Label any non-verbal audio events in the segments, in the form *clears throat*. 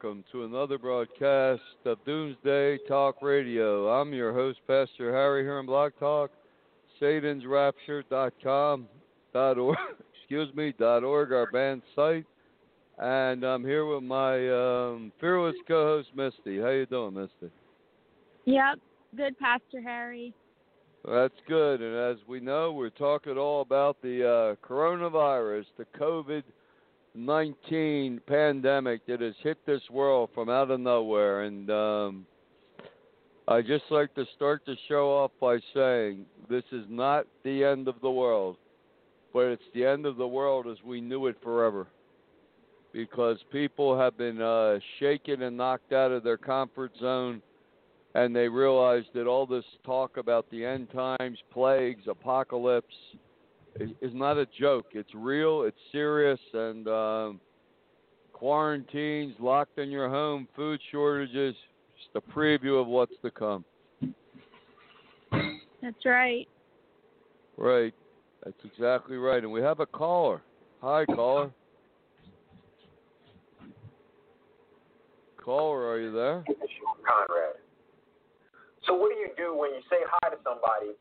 welcome to another broadcast of Doomsday Talk Radio. I'm your host, Pastor Harry here on Blog Talk, SatansRapture.com, dot org, *laughs* excuse me, dot org, our band site, and I'm here with my um, fearless co-host, Misty. How you doing, Misty? Yep. Good, Pastor Harry. That's good, and as we know, we're talking all about the uh, coronavirus, the COVID 19 pandemic that has hit this world from out of nowhere. And um, I just like to start the show off by saying this is not the end of the world, but it's the end of the world as we knew it forever. Because people have been uh, shaken and knocked out of their comfort zone, and they realize that all this talk about the end times, plagues, apocalypse, is, is not a joke. It's real. It's serious. And um, quarantines, locked in your home, food shortages, just a preview of what's to come. That's right. Right. That's exactly right. And we have a caller. Hi, caller. Caller, are you there? Conrad. So what do you do when you say hi to somebody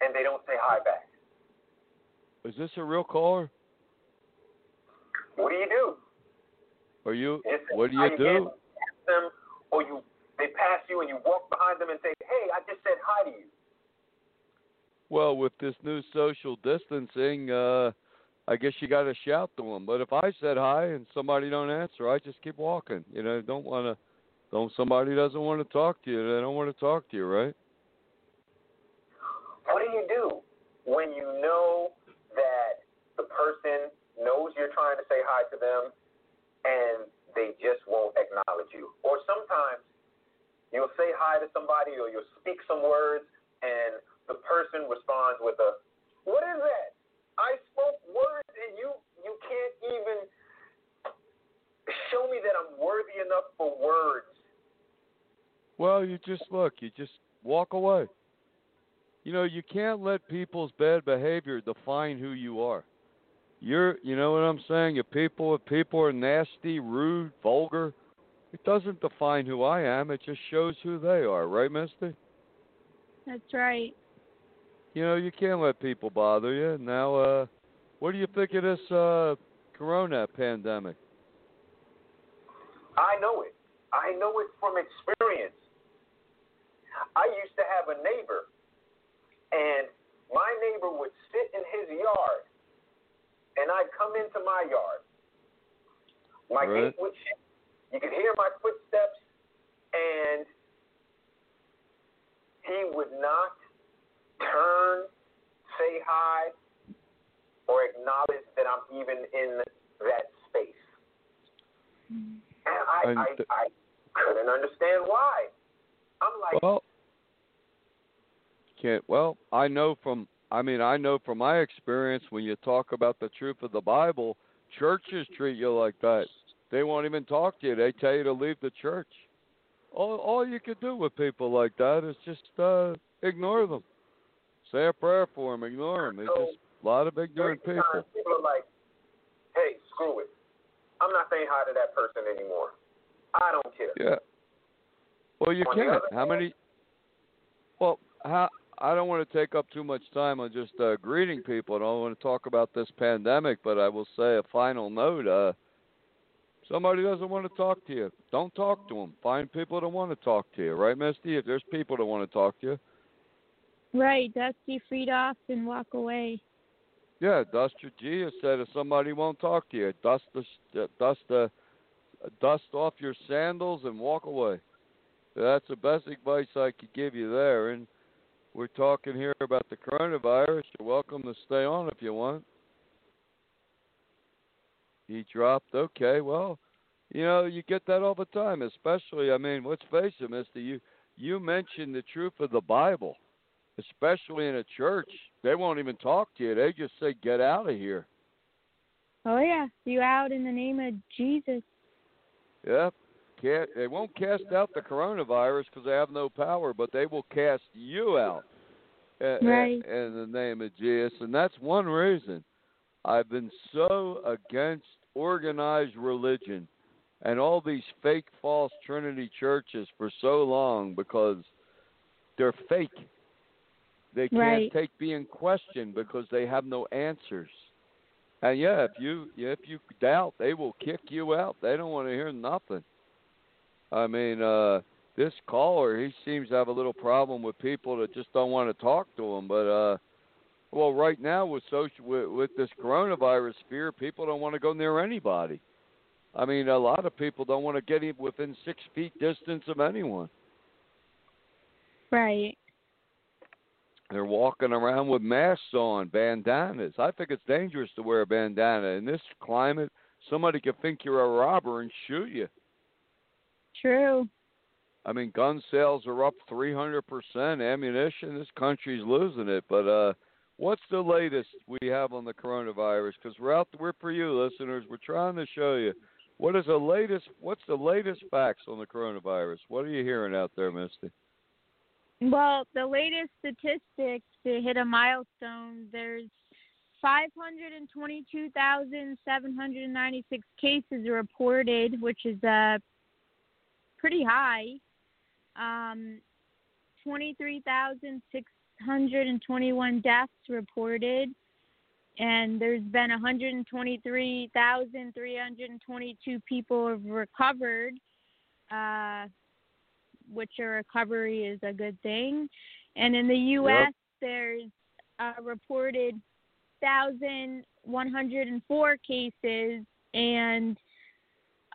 and they don't say hi back? Is this a real caller? What do you do? Are you? Say What do you do? them, or you they pass you and you walk behind them and say, "Hey, I just said hi to you." Well, with this new social distancing, uh, I guess you got to shout to them. But if I said hi and somebody don't answer, I just keep walking. You know, don't want to. Don't somebody doesn't want to talk to you. They don't want to talk to you, right? What do you do when you know that the person knows you're trying to say hi to them and they just won't acknowledge you? Or sometimes you'll say hi to somebody or you'll speak some words and the person responds with a, "What is that? I spoke words and you you can't even show me that I'm worthy enough for words." Well, you just look. You just walk away. You know, you can't let people's bad behavior define who you are. You're, you know what I'm saying? If people, if people are nasty, rude, vulgar, it doesn't define who I am. It just shows who they are, right, Misty? That's right. You know, you can't let people bother you. Now, uh, what do you think of this uh, Corona pandemic? I know it. I know it from experience. I used to have a neighbor, and my neighbor would sit in his yard, and I'd come into my yard. My Right. gate would shut. You could hear my footsteps, and he would not turn, say hi, or acknowledge that I'm even in that space. And I, I, I couldn't understand why. I'm like, Well, can't. Well, I know from. I mean, I know from my experience when you talk about the truth of the Bible, churches treat you like that. They won't even talk to you. They tell you to leave the church. All all you could do with people like that is just uh ignore them. Say a prayer for them. Ignore them. It's just a lot of ignorant people. people are like, hey, screw it. I'm not saying hi to that person anymore. I don't care. Yeah. Well, you can't. How many? Well, how I don't want to take up too much time on just uh, greeting people. I don't want to talk about this pandemic, but I will say a final note. Uh, somebody doesn't want to talk to you, don't talk to them. Find people that want to talk to you, right, Misty? If there's people that want to talk to you. Right, dusty feet off and walk away. Yeah, dust your Gia said if somebody won't talk to you, dust the dust the dust off your sandals and walk away. That's the best advice I could give you there. And we're talking here about the coronavirus. You're welcome to stay on if you want. He dropped. Okay, well, you know, you get that all the time, especially, I mean, let's face it, Mister, you, you mentioned the truth of the Bible, especially in a church. They won't even talk to you. They just say, get out of here. Oh, yeah. You out in the name of Jesus. Yep. Can't, they won't cast out the coronavirus because they have no power, but they will cast you out right. in the name of Jesus. And that's one reason I've been so against organized religion and all these fake false Trinity churches for so long because they're fake. They can't right. take being questioned because they have no answers. And yeah, if you if you doubt, they will kick you out. They don't want to hear nothing. I mean, uh this caller, he seems to have a little problem with people that just don't want to talk to him. But uh well, right now with social with, with this coronavirus fear, people don't want to go near anybody. I mean, a lot of people don't want to get in within six feet distance of anyone. Right. They're walking around with masks on, bandanas. I think it's dangerous to wear a bandana in this climate. Somebody could think you're a robber and shoot you. True. I mean, gun sales are up 300%. Ammunition, this country's losing it. But uh, what's the latest we have on the coronavirus? Because we're out, we're for you listeners. We're trying to show you what is the latest. What's the latest facts on the coronavirus? What are you hearing out there, Misty? Well, the latest statistics to hit a milestone, there's 522,796 cases reported, which is uh, pretty high. Um, 23,621 deaths reported, and there's been 123,322 people have recovered. Uh, which a recovery is a good thing. And in the U.S., yep. there's uh, reported 1,104 cases and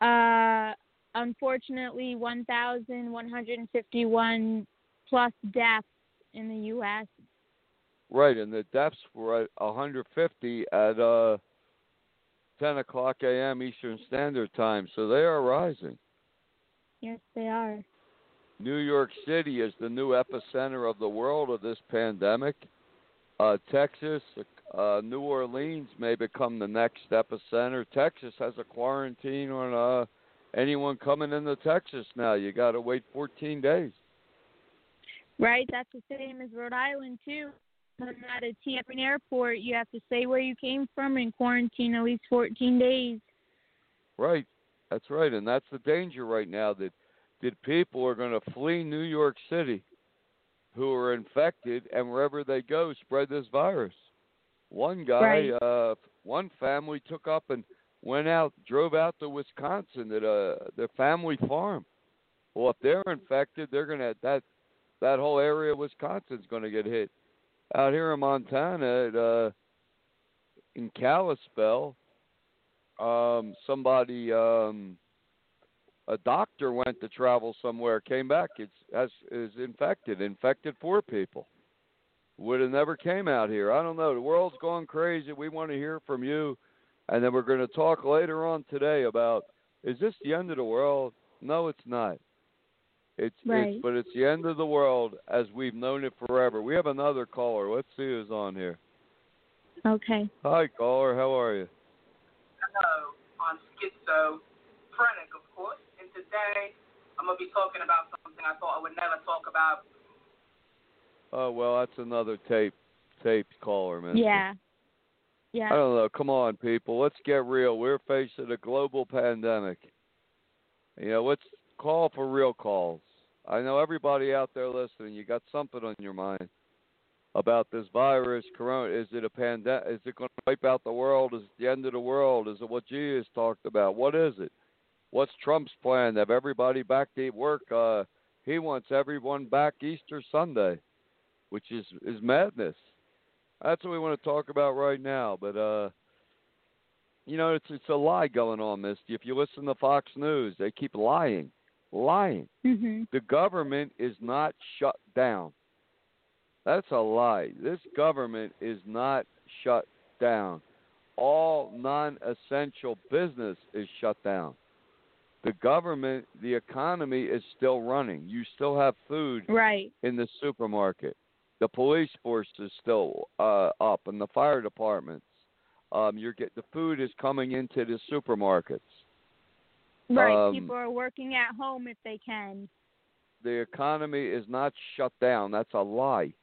uh, unfortunately 1,151 plus deaths in the U.S. Right, and the deaths were at 150 at uh, 10 o'clock a.m. Eastern Standard Time, so they are rising. Yes, they are. New York City is the new epicenter of the world of this pandemic. Uh, Texas, uh, New Orleans may become the next epicenter. Texas has a quarantine on uh, anyone coming into Texas now. You got to wait 14 days. Right, that's the same as Rhode Island too. Coming out of Tampa Airport, you have to say where you came from and quarantine at least 14 days. Right, that's right, and that's the danger right now that that people are going to flee New York City who are infected and wherever they go spread this virus. One guy, right. uh, one family took up and went out, drove out to Wisconsin at uh, their family farm. Well, if they're infected, they're gonna that that whole area of Wisconsin's to get hit. Out here in Montana, at, uh, in Kalispell, um, somebody um, a doctor went to travel somewhere, came back, it's has is infected, infected four people. Would have never came out here. I don't know. The world's going crazy. We want to hear from you, and then we're going to talk later on today about is this the end of the world? No, it's not. It's, right. it's but it's the end of the world as we've known it forever. We have another caller. Let's see who's on here. Okay. Hi, caller. How are you? Hello. I'm schizophrenic, of course And today. I'm gonna be talking about something I thought I would never talk about. Oh well, that's another tape tape caller, man. Yeah. Yeah. I don't know. Come on, people. Let's get real. We're facing a global pandemic. You know, let's call for real calls. I know everybody out there listening. You got something on your mind. about this virus, corona. Is it a pandemic? Is it going to wipe out the world? Is it the end of the world? Is it what Jesus talked about? What is it? What's Trump's plan? Have everybody back to work? Uh, he wants everyone back Easter Sunday, which is is madness. That's what we want to talk about right now. But uh, you know, it's it's a lie going on, Misty. If you listen to Fox News, they keep lying, lying. Mm-hmm. The government is not shut down. That's a lie. This government is not shut down. All non essential business is shut down. The government, the economy is still running. You still have food Right. in the supermarket. The police force is still uh, up, and the fire departments. Um, you're get the food is coming into the supermarkets. Right. Um, People are working at home if they can. the economy is not shut down. That's a lie.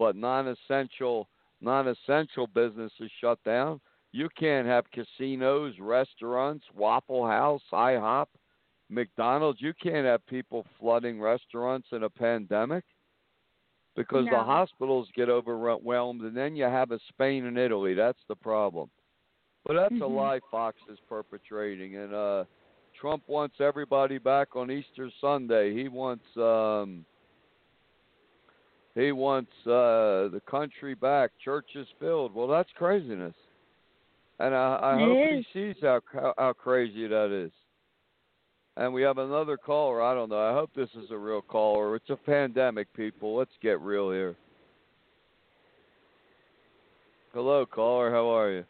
But non-essential non-essential business is shut down. You can't have casinos, restaurants, Waffle House, IHOP, McDonald's. You can't have people flooding restaurants in a pandemic because the hospitals get overwhelmed, and then you have a Spain and Italy. That's the problem. But that's a Mhm. lie Fox is perpetrating, and uh, Trump wants everybody back on Easter Sunday. He wants um, he wants uh, the country back, churches filled. Well, that's craziness, and I, I It hope is. he sees how, how how crazy that is. And we have another caller. I don't know. I hope this is a real caller. It's a pandemic, people. Let's get real here. Hello, caller. How are you?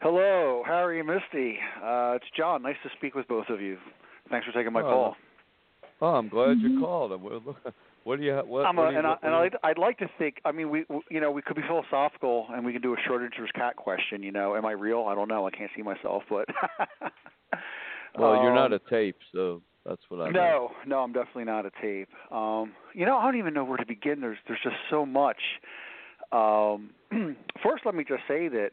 Hello, Harry and Misty. Uh, it's John. Nice to speak with both of you. Thanks for taking my Oh, call. Oh, I'm glad you Mhm. called. What, what do you? ha- What? I'm what a, do you, and, I, what, and I'd, I'd like to think. I mean, we w- you know we could be philosophical and we can do a Schrödinger's cat question. You know, am I real? I don't know. I can't see myself, but. *laughs* well, you're not Um, a tape, so that's what I. No, no, I'm definitely not a tape. Um, you know, I don't even know where to begin. There's there's just so much. Um, *clears throat* first, let me just say that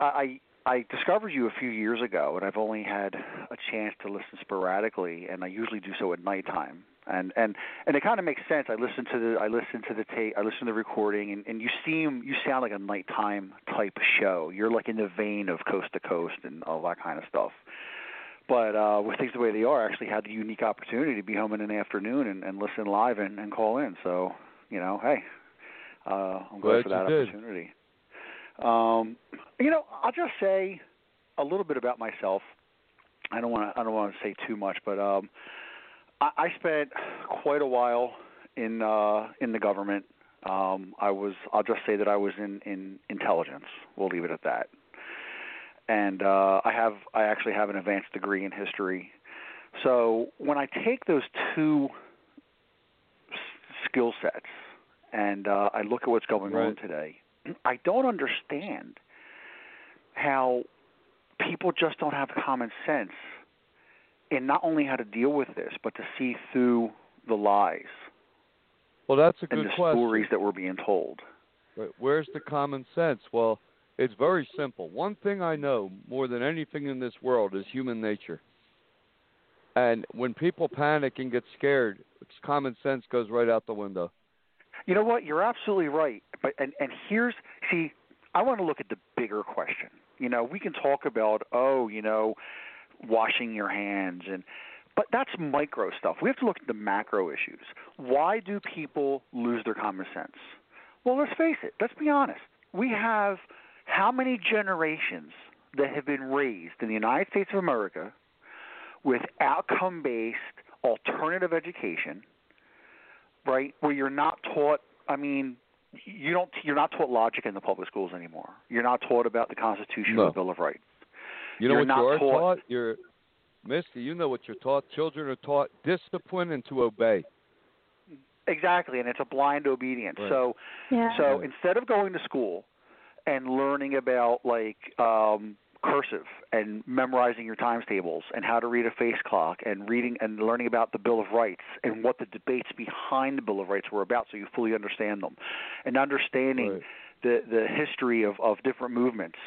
I I discovered you a few years ago, and I've only had a chance to listen sporadically, and I usually do so at nighttime. And and and it kind of makes sense. I listen to the I listen to the tape. I listen to the recording, and and you seem you sound like a nighttime type show. You're like in the vein of Coast to Coast and all that kind of stuff but uh with things the way they are, I actually had the unique opportunity to be home in an afternoon and, and listen live and, and call in. So, you know, hey, uh I'm glad, Glad for that did. opportunity. Um you know, I'll just say a little bit about myself. I don't want to I don't want to say too much, but um I, I spent quite a while in uh in the government. Um I was I'll just say that I was in in intelligence. We'll leave it at that and uh, I have I actually have an advanced degree in history. So when I take those two s- skill sets and uh, I look at what's going on today, I don't understand how people just don't have common sense in not only how to deal with this, but to see through the lies Well, that's a good and the question. stories that we're being told. Right. Where's the common sense? Well, it's very simple. One thing I know more than anything in this world is human nature. And when people panic and get scared, common sense goes right out the window. You know what? You're absolutely right. But and and here's see, I want to look at the bigger question. You know, we can talk about oh, you know, washing your hands and but that's micro stuff. We have to look at the macro issues. Why do people lose their common sense? Well, let's face it. Let's be honest. We have how many generations that have been raised in the United States of America with outcome-based alternative education right? Where you're not taught. I mean, you don't. You're not taught logic in the public schools anymore. You're not taught about the Constitution No. or the Bill of Rights. You know You're what not you are taught- taught? You're Misty, you know what you're taught. Children are taught discipline and to obey. Exactly, and it's a blind obedience. Right. So, Yeah. so Right. instead of going to school and learning about like um cursive and memorizing your times tables and how to read a face clock and reading and learning about the Bill of Rights and what the debates behind the Bill of Rights were about so you fully understand them and understanding Right. the the history of of different movements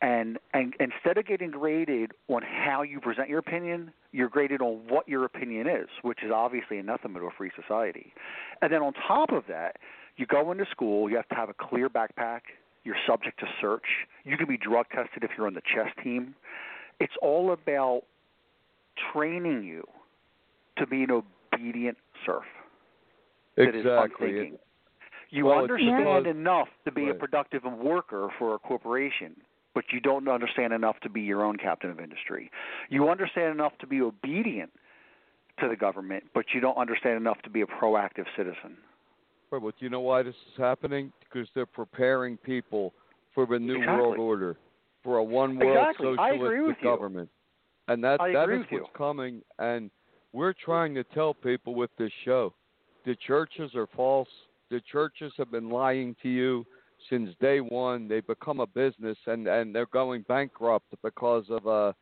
and and instead of getting graded on how you present your opinion you're graded on what your opinion is which is obviously anathema to a free society and then on top of that You go into school, you have to have a clear backpack. You're subject to search. You can be drug tested if you're on the chess team. It's all about training you to be an obedient serf. That is exactly. You Well, understand enough to be a productive worker for a corporation, but you don't understand enough to be your own captain of industry. You understand enough to be obedient to the government, but you don't understand enough to be a proactive citizen. Do you know why this is happening? Because they're preparing people for the new Exactly. world order, for a one world Exactly. Socialistic with you. government, and that I that is with you. what's coming. And we're trying to tell people with this show, the churches are false. The churches have been lying to you since day one. They've become a business, and and they're going bankrupt because of uh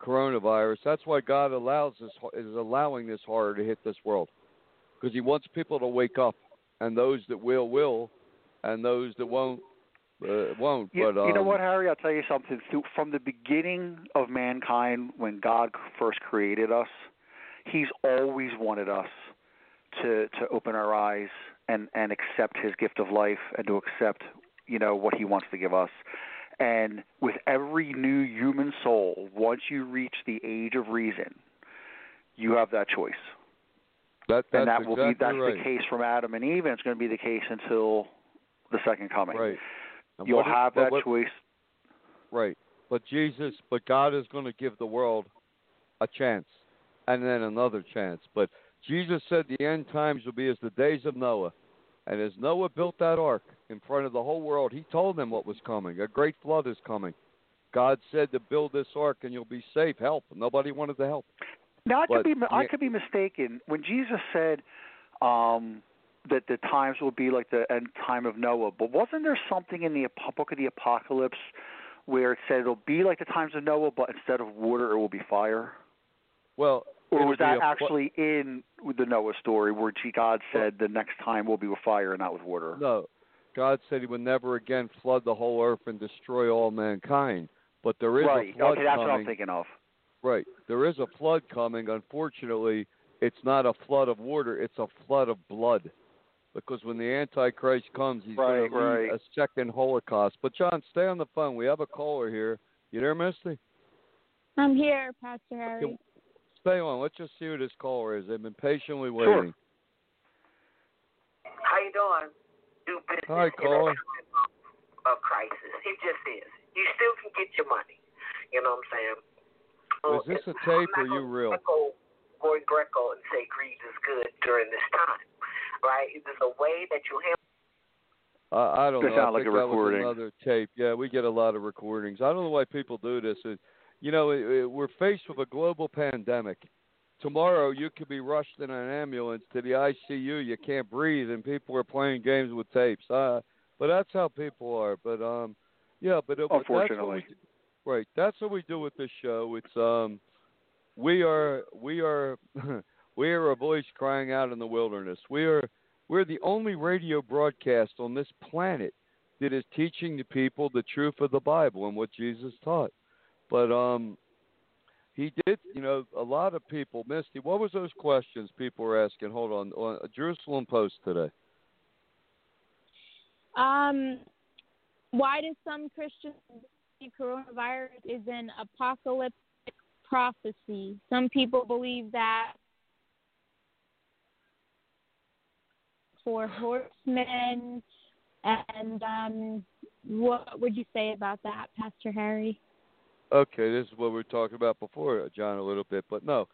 coronavirus. That's why God allows this is allowing this horror to hit this world, because He wants people to wake up, and those that will will, and those that won't uh, won't. You, but um, you know what, Harry? I'll tell you something. From the beginning of mankind, when God first created us, He's always wanted us to to open our eyes and and accept His gift of life and to accept, you know, what He wants to give us. And with every new human soul, once you reach the age of reason, you have that choice. That, and that will exactly be that's right. the case from Adam and Eve, and it's going to be the case until the second coming. Right. And You'll have but that what- choice. Right. But Jesus, but God is going to give the world a chance and then another chance. But Jesus said the end times will be as the days of Noah. And as Noah built that ark in front of the whole world, he told them what was coming. A great flood is coming. God said to build this ark and you'll be safe. Help. Nobody wanted to help. Now I could be I yeah. could be mistaken. When Jesus said um, that the times will be like the end time of Noah, but wasn't there something in the book of the Apocalypse where it said it'll be like the times of Noah, but instead of water, it will be fire? Well, Or was that a actually in the Noah story where God said the next time will be with fire and not with water? No. God said he would never again flood the whole earth and destroy all mankind. But there is right. a flood Okay, that's coming. what I'm thinking of. Right. There is a flood coming. Unfortunately, it's not a flood of water, it's a flood of blood. Because when the Antichrist comes, he's Right, going to lead right. a second Holocaust. But, John, stay on the phone. We have a caller here. You there, Misty? I'm here, Pastor Harry. Okay, Stay on. Let's just see who this caller is. They've been patiently waiting. Sure. waiting. How you doing? Do business Hi, in a caller. time of, of crisis. It just is. You still can get your money. You know what I'm saying? Was this a tape or you real? Greco, Roy Greco and say greed is good during this time, right? There's a way that you handle. I, I don't That know. I sound like think a that was recording. another tape. Yeah, we get a lot of recordings. I don't know why people do this. It, you know, it, it, we're faced with a global pandemic. Tomorrow, you could be rushed in an ambulance to the ICU. You can't breathe, and people are playing games with tapes. Uh, but that's how people are. But um, yeah. But it, That's what Unfortunately. we, do- right. That's what we do with this show. It's um, we are we are *laughs* we are a voice crying out in the wilderness. We are we're the only radio broadcast on this planet that is teaching the people the truth of the Bible and what Jesus taught. But um he did, you know, a lot of people, missed Misty, what was those questions people were asking? Hold on, on Jerusalem Post today. Um, why do some Christians believe coronavirus is an apocalyptic prophecy? Some people believe that four horsemen, and um, what would you say about that, Pastor Harry? Okay, this is what we were talking about before, John, a little bit, but no,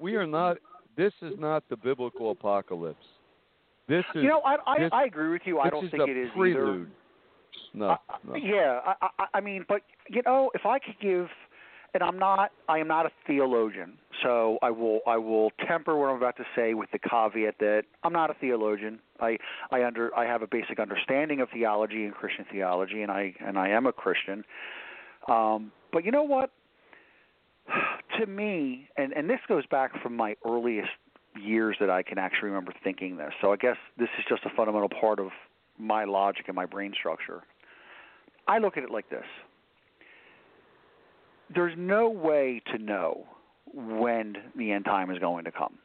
we are not. This is not the biblical apocalypse. This is You know, I I, this- I agree with you. I don't think it is prelude. Either. No. Yeah, I, I, I mean, but you know, if I could give, and I'm not, I am not a theologian, so I will, I will temper what I'm about to say with the caveat that I'm not a theologian. I, I under, I have a basic understanding of theology and Christian theology, and I, and I am a Christian. Um, but you know what? *sighs* To me, and and this goes back from my earliest years that I can actually remember thinking this. So I guess this is just a fundamental part of my logic and my brain structure. I look at it like this. There's no way to know when the end time is going to come.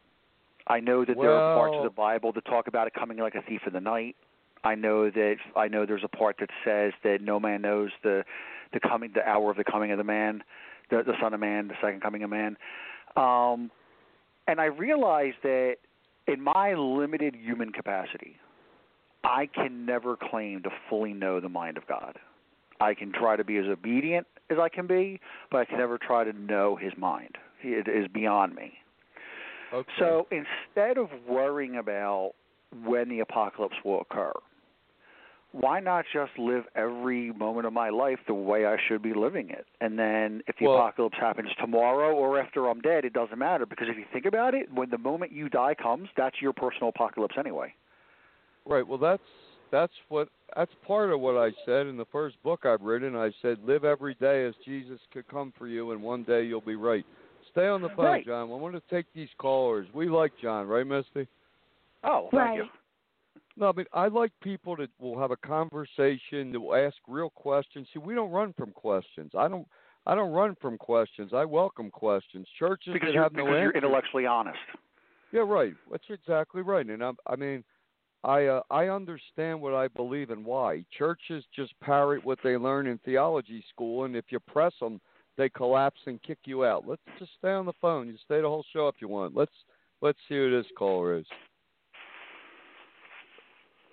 I know that there are parts of the Bible that talk about it coming like a thief in the night. I know that I know there's a part that says that no man knows the the coming the hour of the coming of the man, the the son of man, the second coming of man. Um and I realize that in my limited human capacity, I can never claim to fully know the mind of God. I can try to be as obedient as I can be, but I can never try to know his mind. It is beyond me. Okay. So instead of worrying about when the apocalypse will occur, why not just live every moment of my life the way I should be living it? And then if the Well- apocalypse happens tomorrow or after I'm dead, it doesn't matter because if you think about it, when the moment you die comes, that's your personal apocalypse anyway. Right. Well, that's that's what that's part of what I said in the first book I've written. I said, live every day as Jesus could come for you, and one day you'll be right. Stay on the phone, Right. John. I want to take these callers. We like John, right, Misty? Oh, thank Right. you. No, I mean I like people that will have a conversation, that will ask real questions. See, we don't run from questions. I don't. I don't run from questions. I welcome questions. Churches Because that you're have no because you're intellectually honest. Yeah, right. That's exactly right. And I, I mean, I uh, I understand what I believe and why. Churches just parrot what they learn in theology school, and if you press them, they collapse and kick you out. Let's just stay on the phone. You stay the whole show if you want. Let's let's see who this caller is.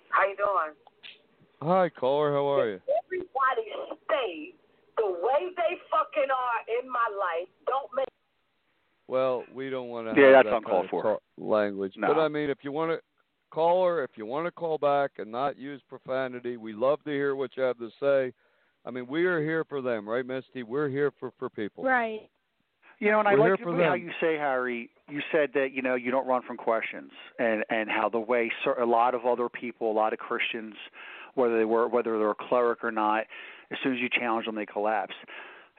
How you doing? Hi, caller. How are you? Everybody stay the way they fucking are in my life. Don't make Well, we don't want to Yeah, have that's that uncalled kind of for. ta- language. No. But I mean, if you want to caller, if you want to call back and not use profanity, we love to hear what you have to say. I mean, we are here for them, right, Misty? We're here for for people. Right. You know, and I We're like here for how you say, Harry. You said that you know you don't run from questions, and and how the way a lot of other people, a lot of Christians, whether they were whether they're a cleric or not, as soon as you challenge them, they collapse.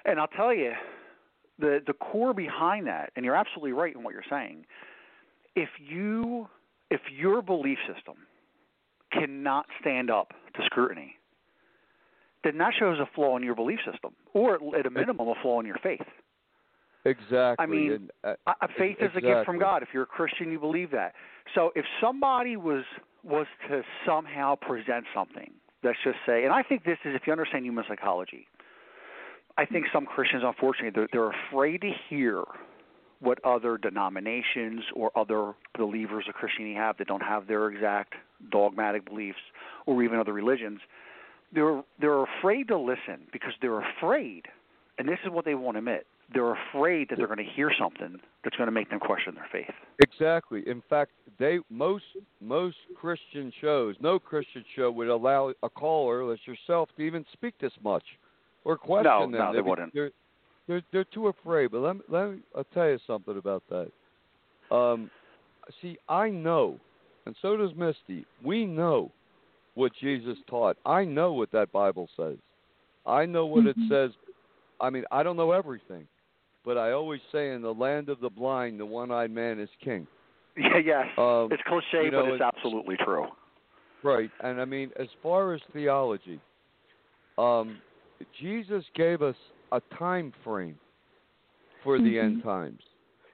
And I'll tell you, the the core behind that, and you're absolutely right in what you're saying. If you if your belief system cannot stand up to scrutiny, then that shows a flaw in your belief system, or at a minimum, a flaw in your faith. Exactly. I mean, and, uh, faith is a gift from God. If you're a Christian, you believe that. So if somebody was was to somehow present something, let's just say, and I think this is if you understand human psychology, I think some Christians, unfortunately, they're, they're afraid to hear what other denominations or other believers of Christianity have that don't have their exact dogmatic beliefs, or even other religions. They're they're afraid to listen because they're afraid, and this is what they won't admit. They're afraid that they're going to hear something that's going to make them question their faith. Exactly. In fact, they most most Christian shows, no Christian show would allow a caller, like yourself, to even speak this much or question No, them. no, they They'd be- wouldn't. They're, they're they're too afraid. But let me let me I'll tell you something about that. Um, see, I know, and so does Misty. We know what Jesus taught. I know what that Bible says. I know what it Mhm. says. I mean, I don't know everything, but I always say, in the land of the blind, the one-eyed man is king. *laughs* Yeah, yes. Um, it's cliche, you know, but it's it- absolutely true. Right, and I mean, as far as theology, um, Jesus gave us a time frame for the end times.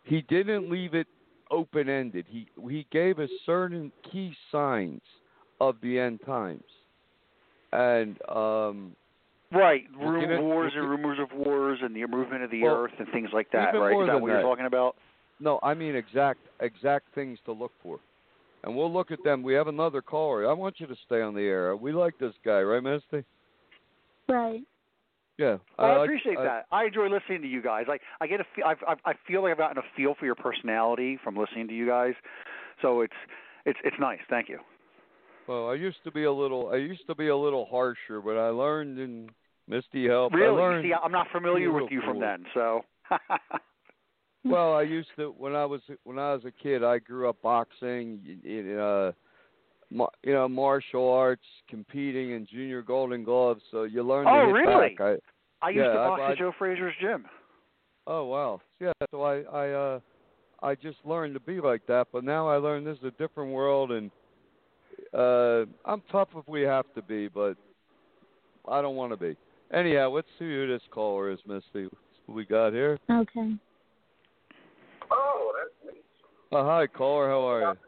He didn't leave it open ended. He he gave us certain key signs of the end times, and um, Right, We'll Ru- wars and rumors of wars and the movement of the Well, earth and things like that. Right? Is that than what you're that. talking about? no, I mean exact exact things to look for, and we'll look at them. We have another caller. I want you to stay on the air. We like this guy, right, Misty? Right. Yeah, I, like- appreciate I- that. I enjoy listening to you guys. Like I get a feel, I've, I've, I feel like I've gotten a feel for your personality from listening to you guys. So it's it's it's nice. Thank you. Well, I used to be a little. I used to be a little harsher, but I learned in Misty help. I Really? learned. See, I'm not familiar be with you from then. So. *laughs* well, I used to when I was when I was a kid. I grew up boxing, y- y- uh, ma- you know, martial arts, competing in junior Golden Gloves. So you learn. Oh, to hit really? Back. I, I used Yeah, to I- box I- at Joe Frazier's gym. oh wow, yeah. So I I uh I just learned to be like that. But now I learned this is a different world, and uh I'm tough if we have to be, but I don't want to be. Anyhow, let's see who this caller is, Misty. Who we got here? Okay. Oh, that's me. Oh, hi, caller. How are you?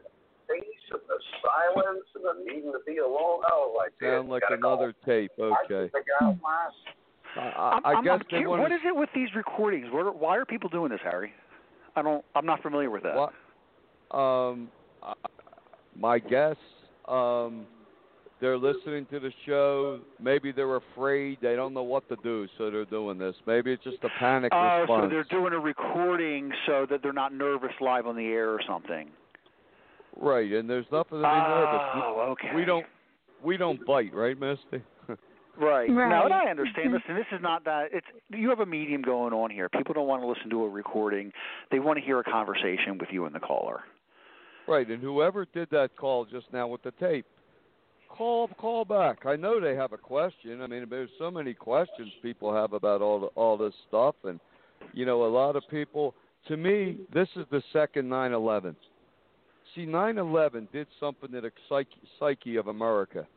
Stage the silence and the needing to be alone. I was like, Sound like gotta go." another tape. Okay. can figure out my I, I, I'm, I I'm, guess I'm they cur- want what is it with these recordings? What are, why are people doing this, Harry? I don't. I'm not familiar with that. What? Um, I- my guess, um, they're listening to the show. Maybe they're afraid. They don't know what to do, so they're doing this. Maybe it's just a panic Oh, response. so they're doing a recording so that they're not nervous live on the air or something. Right, and there's nothing to be nervous. Oh, okay. We, we don't, we don't bite, right, Misty? *laughs* Right. No, Right. and I understand. Listen, this is not that. It's you have a medium going on here. People don't want to listen to a recording. They want to hear a conversation with you and the caller. Right, and whoever did that call just now with the tape, call call back. I know they have a question. I mean, there's so many questions people have about all the, all this stuff, and you know, a lot of people. To me, this is the second 9/11. See, 9/11 did something to the psyche, psyche of America.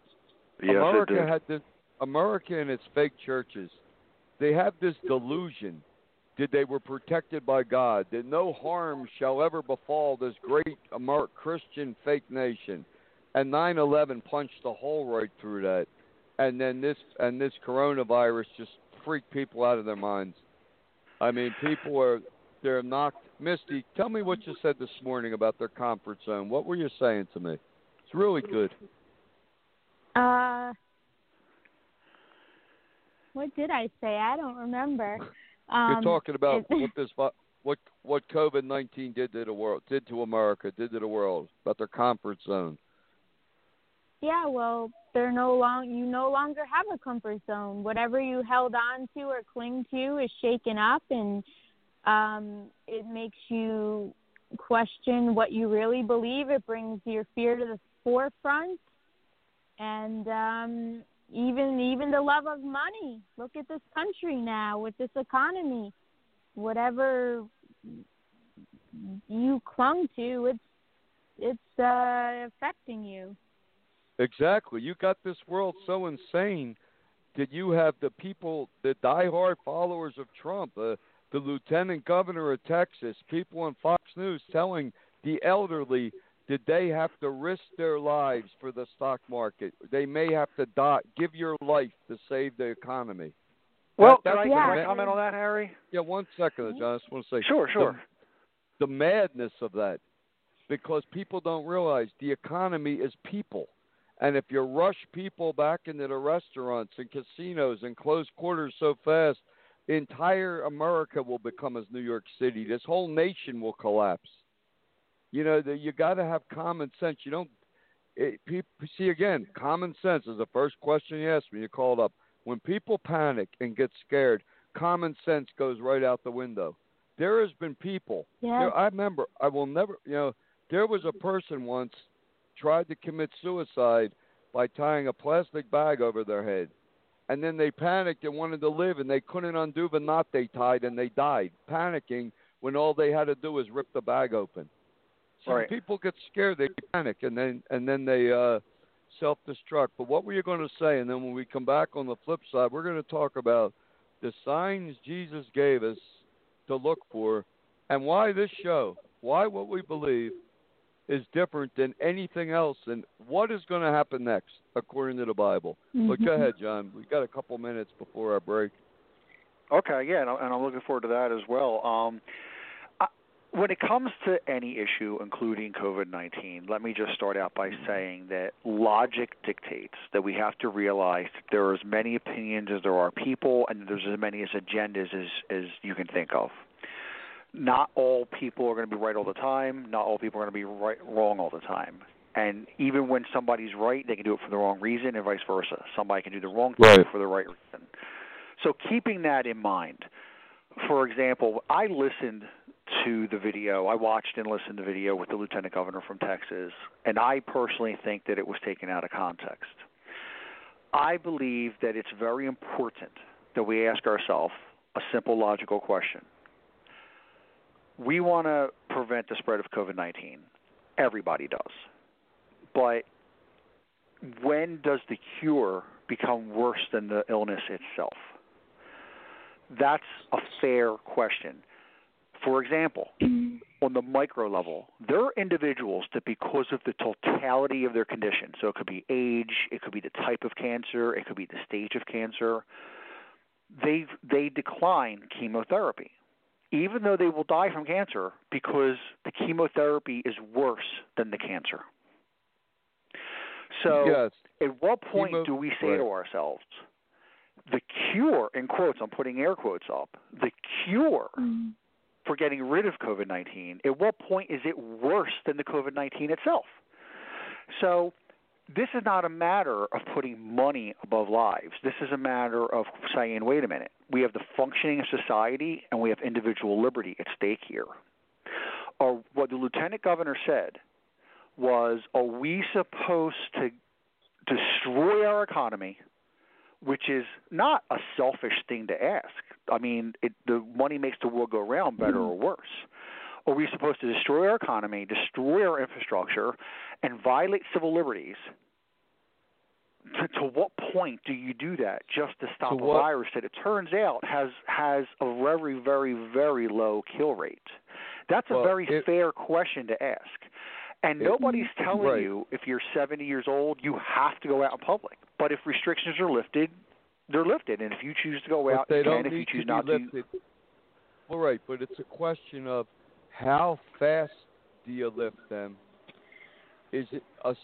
Yes, America had this. America and its fake churches, they have this delusion that they were protected by God, that no harm shall ever befall this great Amer- Christian fake nation. And 9/11 punched a hole right through that. And then this and this coronavirus just freaked people out of their minds. I mean, people are they're knocked. Misty, tell me what you said this morning about their comfort zone. What were you saying to me? It's really good. Uh, what did I say? I don't remember. Um, You're talking about what this vi- what what COVID nineteen did to the world, did to America, did to the world, about their comfort zone. Yeah, well, they're no long. You no longer have a comfort zone. Whatever you held on to or cling to is shaken up, and um, it makes you question what you really believe. It brings your fear to the forefront, and um, even even the love of money. Look at this country now with this economy. Whatever you clung to, it's it's uh, affecting you. Exactly. You got this world so insane that you have the people, the diehard followers of Trump, uh, the lieutenant governor of Texas, people on Fox News telling the elderly that they have to risk their lives for the stock market. They may have to die, give your life to save the economy. Well, That- can I, that's can I ma- comment on that, Harry? Yeah, one second, John. I just want to say Sure, sure. the, the madness of that because people don't realize the economy is people. And if you rush people back into the restaurants and casinos and close quarters so fast, entire America will become as New York City. This whole nation will collapse. You know, the, you got to have common sense. You don't it, people, see again. Common sense is the first question you ask when you called up. When people panic and get scared, common sense goes right out the window. There has been people. There, I remember. I will never. You know, there was a person once tried to commit suicide by tying a plastic bag over their head, and then they panicked and wanted to live, and they couldn't undo the knot they tied, and they died, panicking when all they had to do was rip the bag open. So Right. people get scared, they panic, and then and then they uh, self-destruct. But what were you going to say? And then when we come back on the flip side, we're going to talk about the signs Jesus gave us to look for, and why this show, why what we believe is different than anything else, and what is going to happen next according to the Bible. But go Mhm. ahead, John. we've got a couple minutes before our break. Okay, yeah, and, I- and I'm looking forward to that as well. Um, I, when it comes to any issue, including COVID 19, let me just start out by saying that logic dictates that we have to realize that there are as many opinions as there are people, and there's as many as agendas as, as you can think of. Not all people are going to be right all the time. Not all people are going to be right wrong all the time. And even when somebody's right, they can do it for the wrong reason, and vice versa. Somebody can do the wrong thing Right. for the right reason. So keeping that in mind, for example, I listened to the video. I watched and listened to the video with the lieutenant governor from Texas, and I personally think that it was taken out of context. I believe that it's very important that we ask ourselves a simple logical question. We want to prevent the spread of COVID 19. Everybody does. But when does the cure become worse than the illness itself? That's a fair question. For example, mm-hmm. on the micro level, there are individuals that, because of the totality of their condition, so it could be age, it could be the type of cancer, it could be the stage of cancer, they they decline chemotherapy, even though they will die from cancer because the chemotherapy is worse than the cancer. So, yes. at what point Chemo- do we say right. to ourselves, the cure, in quotes, I'm putting air quotes up, the cure Mm. for getting rid of COVID 19, at what point is it worse than the COVID 19 itself? So, this is not a matter of putting money above lives. This is a matter of saying, wait a minute, we have the functioning of society and we have individual liberty at stake here. Or what the lieutenant governor said was, are we supposed to destroy our economy, which is not a selfish thing to ask? I mean, it, the money makes the world go round, better or worse. Are we supposed to destroy our economy, destroy our infrastructure, and violate civil liberties? To, to what point do you do that just to stop To a virus that it turns out has has a very, very, very low kill rate? That's a Well, very it- fair question to ask. And It- nobody's telling right. you if you're 70 years old you have to go out in public. But if restrictions are lifted, they're lifted, and if you choose to go out, they you don't can. If you choose to not be to. All right, but it's a question of how fast do you lift them? Is it a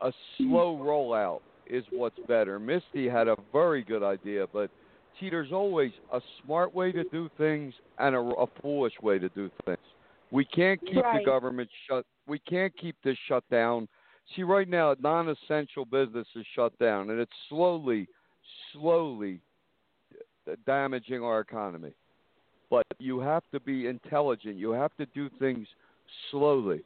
a slow rollout is what's better? Misty had a very good idea, but see, there's always a smart way to do things and a, a foolish way to do things. We can't keep the government shut. We can't keep this shut down. See, right now, non-essential business is shut down, and it's slowly, slowly damaging our economy. But you have to be intelligent. You have to do things slowly.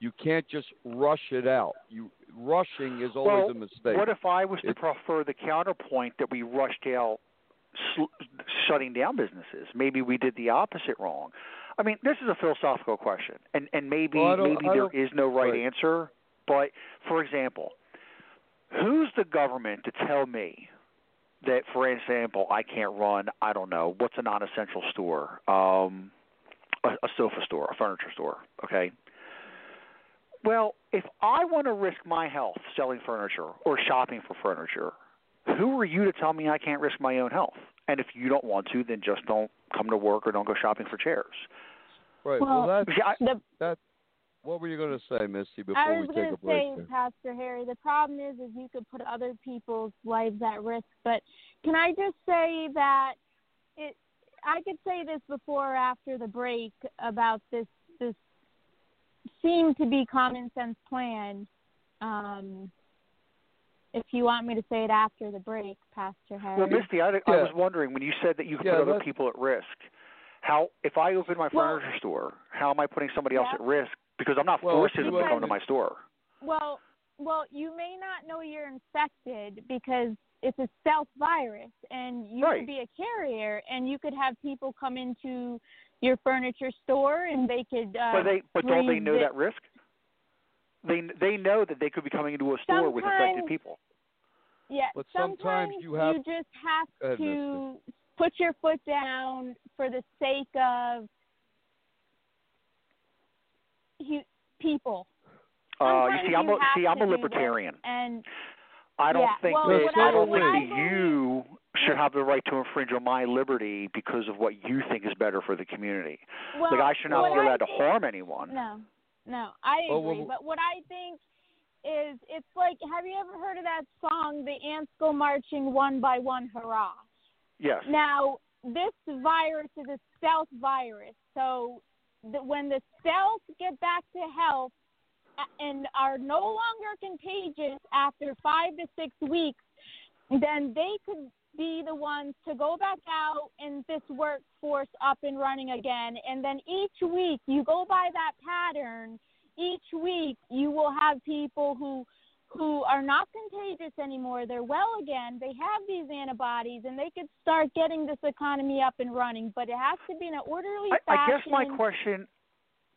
You can't just rush it out. You rushing is always well, a mistake. what if I was to It- prefer the counterpoint that we rushed out sl- shutting down businesses? Maybe we did the opposite wrong. I mean, this is a philosophical question, and and maybe Well, maybe there is no right, right. answer. But for example, who's the government to tell me that, for example, I can't run? I don't know what's a non-essential store, um, a, a sofa store, a furniture store. Okay. Well, if I want to risk my health selling furniture or shopping for furniture, who are you to tell me I can't risk my own health? And if you don't want to, then just don't come to work or don't go shopping for chairs. right. Well, Well, that's See, I, The that. What were you going to say, Misty? Before I we was take going a to break? say, here? Pastor Harry, the problem is, is you could put other people's lives at risk. But can I just say that it? I could say this before or after the break about this this seemed to be common sense plan. Um, if you want me to say it after the break, Pastor Harry. well, Misty, I, I was wondering when you said that you could Yeah, put other let's- people at risk. How if I open my Well- furniture store, how am I putting somebody else at risk? Because I'm not Well, forcing them to come to my store. Well, well, you may not know you're infected because it's a stealth virus, and you Right. could be a carrier, and you could have people come into your furniture store, and they could. Uh, but they but don't they know it- that risk? They they know that they could be coming into a store with infected people. Yeah. But sometimes you have- just have ahead, to put your foot down for the sake of hu- people. Uh, you see, I'm a, see, I'm a libertarian. and I don't Yeah, think well, that I I- don't think that you should have the right to infringe on my liberty because of what you think is better for the community. well, like I should not what be I allowed to think- harm anyone. No, no, I Oh, agree. well- but what I think is, it's like, have you ever heard of that song, "The Ants Go Marching One by One, Hurrah"? Yes. Now, this virus is a stealth virus, so the, when the stealth get back to health and are no longer contagious after five to six weeks, then they could be the ones to go back out and this workforce up and running again. And then each week you go by that pattern. Each week you will have people who who are not contagious anymore. They're well again. They have these antibodies, and they could start getting this economy up and running. But it has to be in an orderly I, I fashion. guess my question.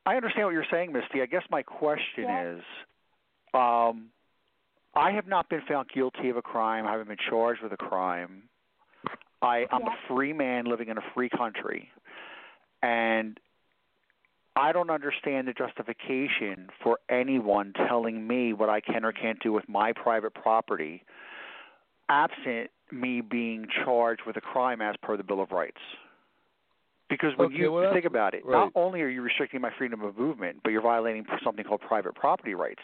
I understand what you're saying, Misty. I guess my question Yeah. is, um, I have not been found guilty of a crime. I haven't been charged with a crime. I, I'm Yeah. a free man living in a free country, and I don't understand the justification for anyone telling me what I can or can't do with my private property, absent me being charged with a crime as per the Bill of Rights. Because when Okay, you well, think about it, right. not only are you restricting my freedom of movement, but you're violating something called private property rights.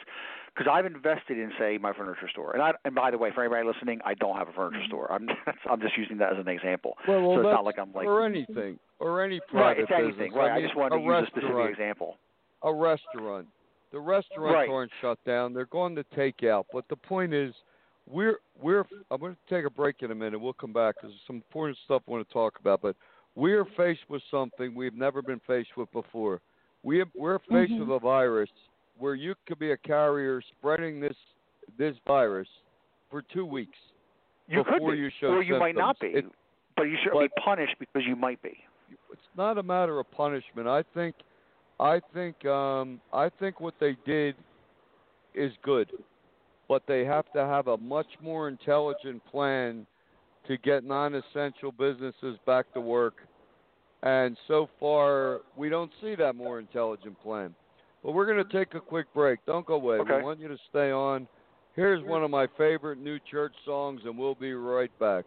Because I've invested in, say, my furniture store, and I, and by the way, for anybody listening, I don't have a furniture store. I'm *laughs* I'm just using that as an example. Well, well so it's not like I'm like or anything or any right. private It's anything, right? I, I, just wanted to use a specific restaurant, example. A restaurant. The restaurants Right. aren't shut down. They're going to take out. But the point is, we're we're. I'm going to take a break in a minute. We'll come back because there's some important stuff I want to talk about. But we're faced with something we've never been faced with before. We have, we're faced Mhm. with a virus where you could be a carrier spreading this this virus for two weeks You could before be, you show or you might not be. It- but you shouldn't be punished because you might be. it's not a matter of punishment. I think, I think, um, I think what they did is good, but they have to have a much more intelligent plan to get non-essential businesses back to work. And so far, we don't see that more intelligent plan. But we're going to take a quick break. Don't go away. Okay. We want you to stay on. Here's one of my favorite new church songs, and we'll be right back.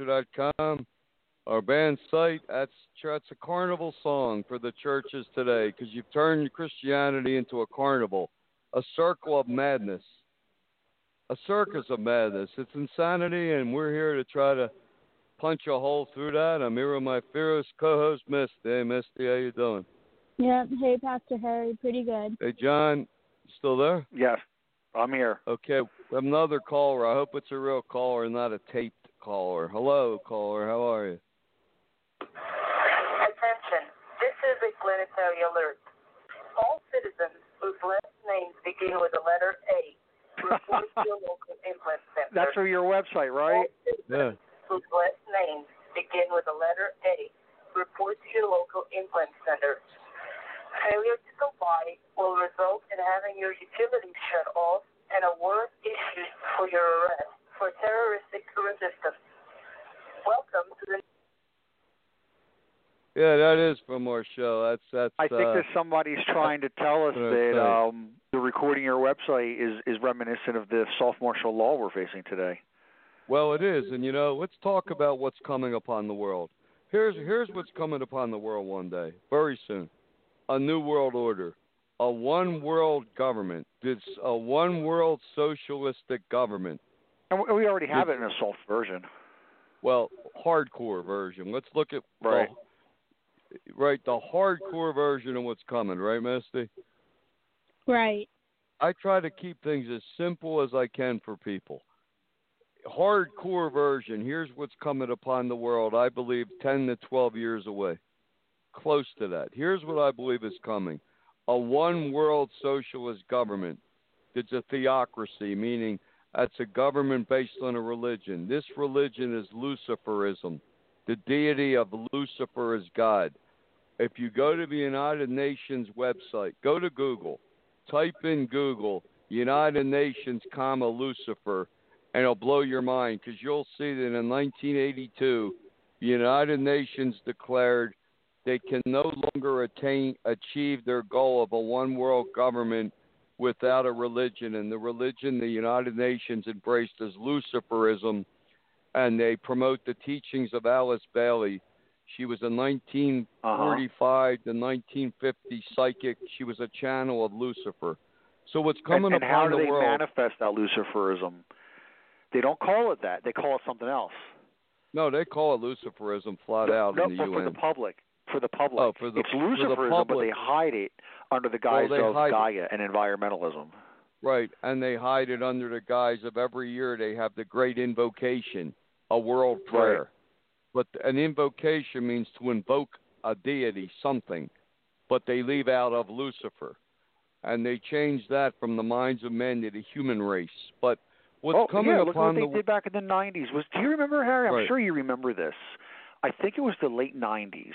SatansRapture.com. Our band site, that's, that's a carnival song for the churches today because you've turned Christianity into a carnival, a circle of madness, a circus of madness. It's insanity, and we're here to try to punch a hole through that. I'm here with my fearless co-host, Misty. Hey, Misty, how you doing? Yeah. Hey, Pastor Harry. Pretty good. Hey, John, still there? Yes, I'm here. Okay, another caller. I hope it's a real caller, and not a taped caller. Hello, caller. How are you? Attention, this is a planetary alert. *laughs* All citizens whose last names begin with the letter A report to your local implant center. That's for your website, right? All Yeah. whose last names begin with the letter A report to your local implant center. Failure to comply will result in having your utilities shut off and a warrant issued for your arrest for terroristic resistance. Welcome to the Yeah, that is from our show. That's that's. I think uh, that somebody's trying to tell us that um, the recording your website is is reminiscent of the soft martial law we're facing today. Well, it is, and you know, let's talk about what's coming upon the world. Here's here's what's coming upon the world one day, very soon. A new world order, a one world government. It's a one world socialistic government. And we- we already have it in a soft version. Well, hardcore version. Let's look at Right. the, right the hardcore version of what's coming, right, Misty? Right. I try to keep things as simple as I can for people. hardcore version. Here's what's coming upon the world. I believe 10 to 12 years away, close to that. Here's what I believe is coming: a one world socialist government. It's a theocracy, meaning that's a government based on a religion. This religion is Luciferism. The deity of Lucifer is God. If you go to the United Nations website, go to Google, type in Google United Nations, comma Lucifer, and it'll blow your mind because you'll see that in 1982, the United Nations declared they can no longer attain achieve their goal of a one world government without a religion, and the religion the United Nations embraced is Luciferism, and they promote the teachings of Alice Bailey. She was a 1945 uh-huh. to 1950 psychic. She was a channel of Lucifer. So what's coming and, and upon how do they world? manifest that Luciferism? They don't call it that. They call it something else. No, they call it Luciferism flat no, out no, in the for, UN. For the public. For the public. Oh, for the, it's Luciferism, for the public. but they hide it under the guise well, of Gaia and environmentalism. Right, and they hide it under the guise of every year they have the great invocation, a world prayer. Right. But an invocation means to invoke a deity, something, but they leave out of Lucifer. And they change that from the minds of men to the human race. But what's oh, coming yeah, upon look what the they did back in the 90s. Was do you remember Harry? I'm right. sure you remember this. I think it was the late 90s.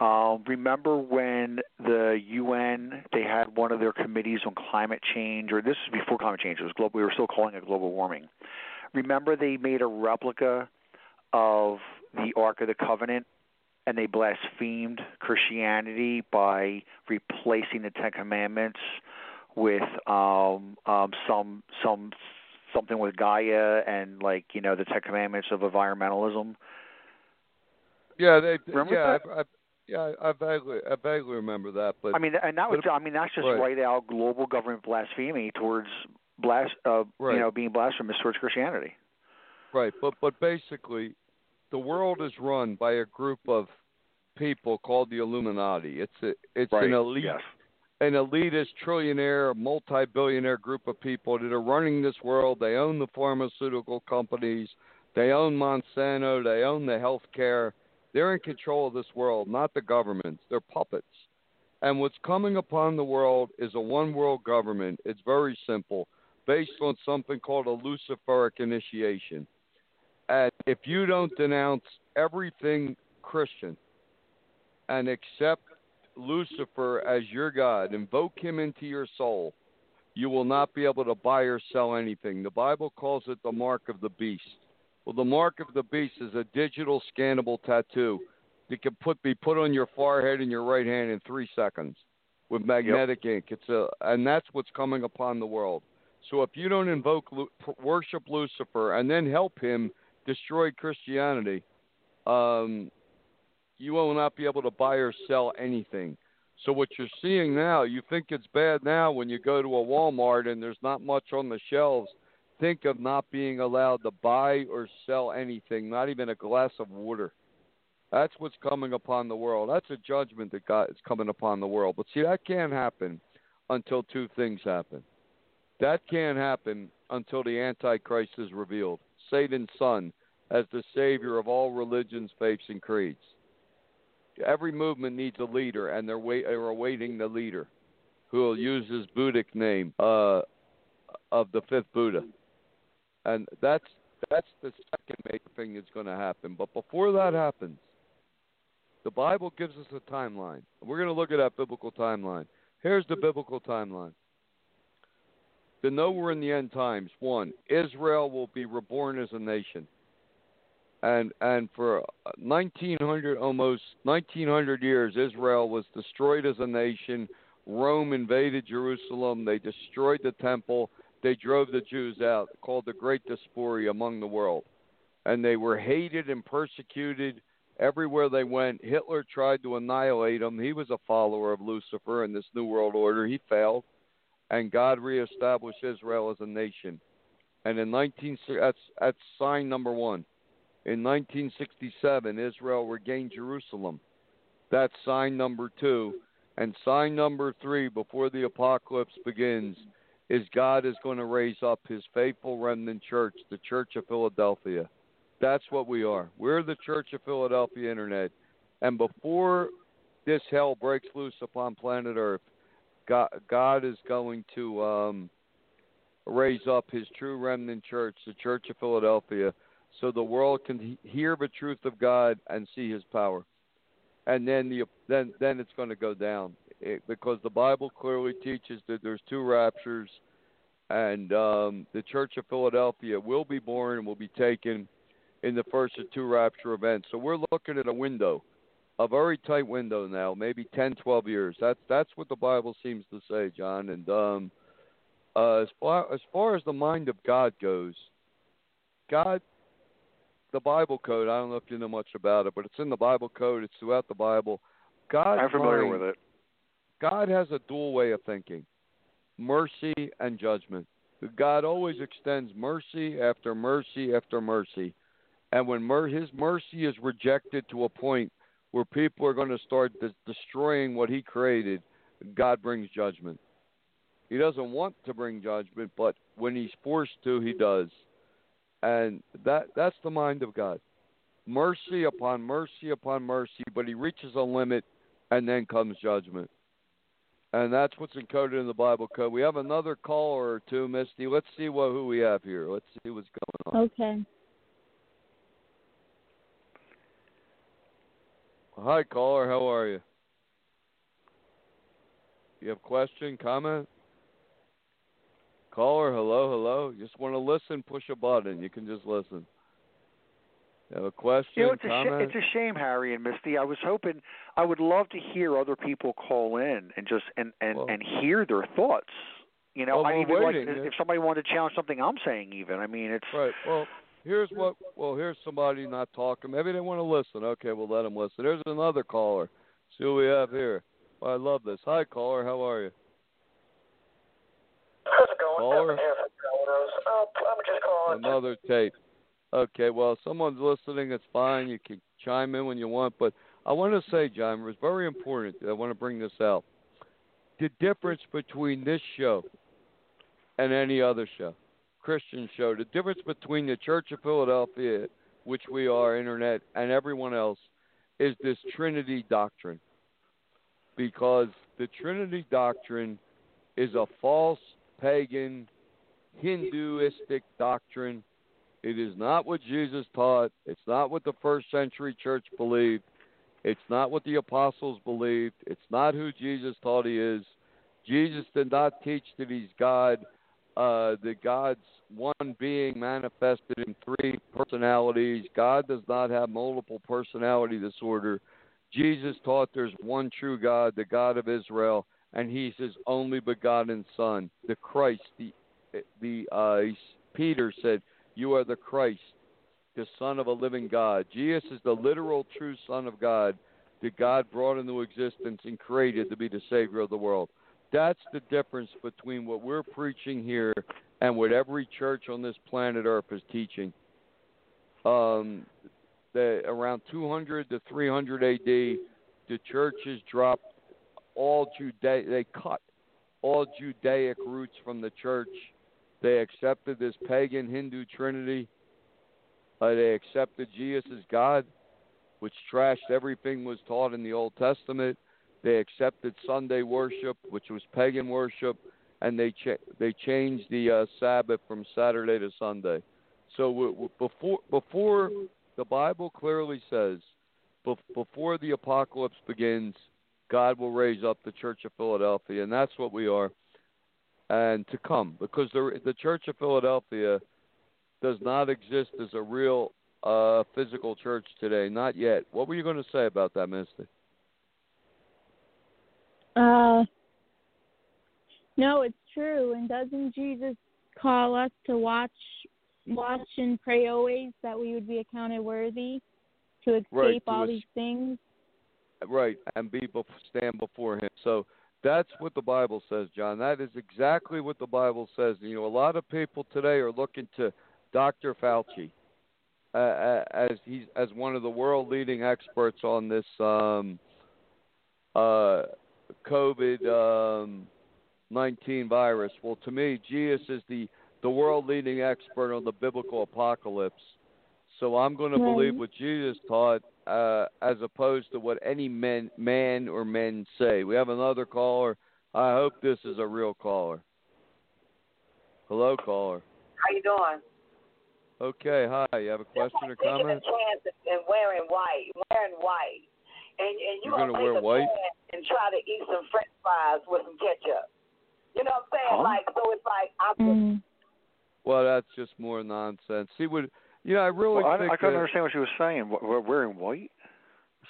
Um, remember when the UN they had one of their committees on climate change, or this was before climate change. It was global. We were still calling it global warming. Remember they made a replica of the Ark of the Covenant, and they blasphemed Christianity by replacing the Ten Commandments with um, um, some some something with Gaia and like you know the Ten Commandments of environmentalism. Yeah, they. Remember yeah, that? I, I, yeah, I vaguely, I vaguely remember that. But I mean, and that was, I mean, that's just right. right out global government blasphemy towards blas, uh, right. you know, being blasphemous towards Christianity. Right, but but basically, the world is run by a group of people called the Illuminati. It's a, it's right. an elite, yes. an elitist, trillionaire, multi-billionaire group of people that are running this world. They own the pharmaceutical companies. They own Monsanto. They own the health care. They're in control of this world, not the governments. They're puppets. And what's coming upon the world is a one world government. It's very simple, based on something called a Luciferic initiation. And if you don't denounce everything Christian and accept Lucifer as your God, invoke him into your soul, you will not be able to buy or sell anything. The Bible calls it the mark of the beast. Well, the mark of the beast is a digital scannable tattoo that can put be put on your forehead and your right hand in three seconds with magnetic yep. ink. It's a, and that's what's coming upon the world. So if you don't invoke worship Lucifer and then help him destroy Christianity, um, you will not be able to buy or sell anything. So what you're seeing now, you think it's bad now when you go to a Walmart and there's not much on the shelves think of not being allowed to buy or sell anything, not even a glass of water. That's what's coming upon the world. That's a judgment that God is coming upon the world. But see, that can't happen until two things happen. That can't happen until the Antichrist is revealed, Satan's son, as the savior of all religions, faiths, and creeds. Every movement needs a leader, and they're, wait, they're awaiting the leader, who will use his Buddhic name uh, of the fifth Buddha and that's that's the second major thing that's going to happen. But before that happens, the Bible gives us a timeline. We're going to look at that biblical timeline. Here's the biblical timeline. To know we're in the end times, one, Israel will be reborn as a nation. And and for 1900 almost 1900 years Israel was destroyed as a nation. Rome invaded Jerusalem, they destroyed the temple, they drove the Jews out, called the Great Diaspora among the world. And they were hated and persecuted everywhere they went. Hitler tried to annihilate them. He was a follower of Lucifer in this New World Order. He failed. And God reestablished Israel as a nation. And in 19, that's, that's sign number one. In 1967, Israel regained Jerusalem. That's sign number two. And sign number three, before the apocalypse begins, is God is going to raise up his faithful remnant church, the Church of Philadelphia. That's what we are. We're the Church of Philadelphia Internet. And before this hell breaks loose upon planet Earth, God, God is going to um, raise up his true remnant church, the Church of Philadelphia, so the world can hear the truth of God and see his power. And then the then then it's going to go down it, because the Bible clearly teaches that there's two raptures, and um, the Church of Philadelphia will be born and will be taken in the first of two rapture events. So we're looking at a window, a very tight window now, maybe 10, 12 years. That's that's what the Bible seems to say, John. And um, uh, as far as far as the mind of God goes, God, the Bible code. I don't know if you know much about it, but it's in the Bible code. It's throughout the Bible. God, I'm familiar with it. God has a dual way of thinking mercy and judgment. God always extends mercy after mercy after mercy. And when mer- his mercy is rejected to a point where people are going to start de- destroying what he created, God brings judgment. He doesn't want to bring judgment, but when he's forced to, he does. And that that's the mind of God. Mercy upon mercy upon mercy, but he reaches a limit and then comes judgment and that's what's encoded in the Bible code. We have another caller or two, Misty. Let's see what who we have here. Let's see what's going on. Okay. Hi, caller. How are you? You have question, comment? Caller, hello, hello. You just want to listen? Push a button. You can just listen. You have a question, You know, it's a sh- it's a shame, Harry and Misty. I was hoping I would love to hear other people call in and just and and Well- and hear their thoughts. You know, Well, I we're even like if somebody wanted to challenge something I'm saying. Even I mean, it's Right. Well, here's what. Well, here's somebody not talking. Maybe they want to listen. Okay, we'll let them listen. There's another caller. See what we have here. Well, I love this. Hi, caller. How are you? How's it going? Caller? Evan here from Domino's. Uh, I'm just calling. Another tape. Okay. Well, if someone's listening. It's fine. You can chime in when you want. But I want to say, John, it's very important. I want to bring this out. The difference between this show and any other show, Christian show, the difference between the Church of Philadelphia, which we are, internet, and everyone else, is this Trinity doctrine. Because the Trinity doctrine is a false pagan Hinduistic doctrine. It is not what Jesus taught. It's not what the first century church believed. It's not what the apostles believed. It's not who Jesus taught he is. Jesus did not teach that he's God. Uh, the God's one being manifested in three personalities. God does not have multiple personality disorder. Jesus taught there's one true God, the God of Israel, and He's His only begotten Son, the Christ. The the uh, Peter said, "You are the Christ, the Son of a living God." Jesus is the literal true Son of God that God brought into existence and created to be the Savior of the world. That's the difference between what we're preaching here and what every church on this planet Earth is teaching. Um, the, around 200 to 300 AD, the churches dropped all Judaic, they cut all Judaic roots from the church. They accepted this pagan Hindu trinity. Uh, they accepted Jesus as God, which trashed everything was taught in the Old Testament. They accepted Sunday worship, which was pagan worship, and they cha- they changed the uh, Sabbath from Saturday to Sunday. So before before the Bible clearly says, bef- before the apocalypse begins, God will raise up the Church of Philadelphia, and that's what we are, and to come because the the Church of Philadelphia does not exist as a real uh, physical church today, not yet. What were you going to say about that, Misty? Uh, no, it's true. And doesn't Jesus call us to watch, watch and pray always that we would be accounted worthy to escape Right, to all es- these things? Right, and be stand before Him. So that's what the Bible says, John. That is exactly what the Bible says. You know, a lot of people today are looking to Dr. Fauci uh, uh, as he's as one of the world leading experts on this um, uh, COVID um, nineteen virus. Well, to me, Jesus is the the world leading expert on the biblical apocalypse. So I'm going to Right. believe what Jesus taught, uh, as opposed to what any men, man or men say. We have another caller. I hope this is a real caller. Hello, caller. How you doing? Okay, hi. You have a question or Taking a comment? chance and wearing white, wearing white, and and you You're gonna wear white? and try to eat some French fries with some ketchup. You know what I'm saying? Huh? Like so, it's like I'm just Mm. Well, that's just more nonsense. See, what you know, I really Well, I, I couldn't understand what she was saying. We're wearing white?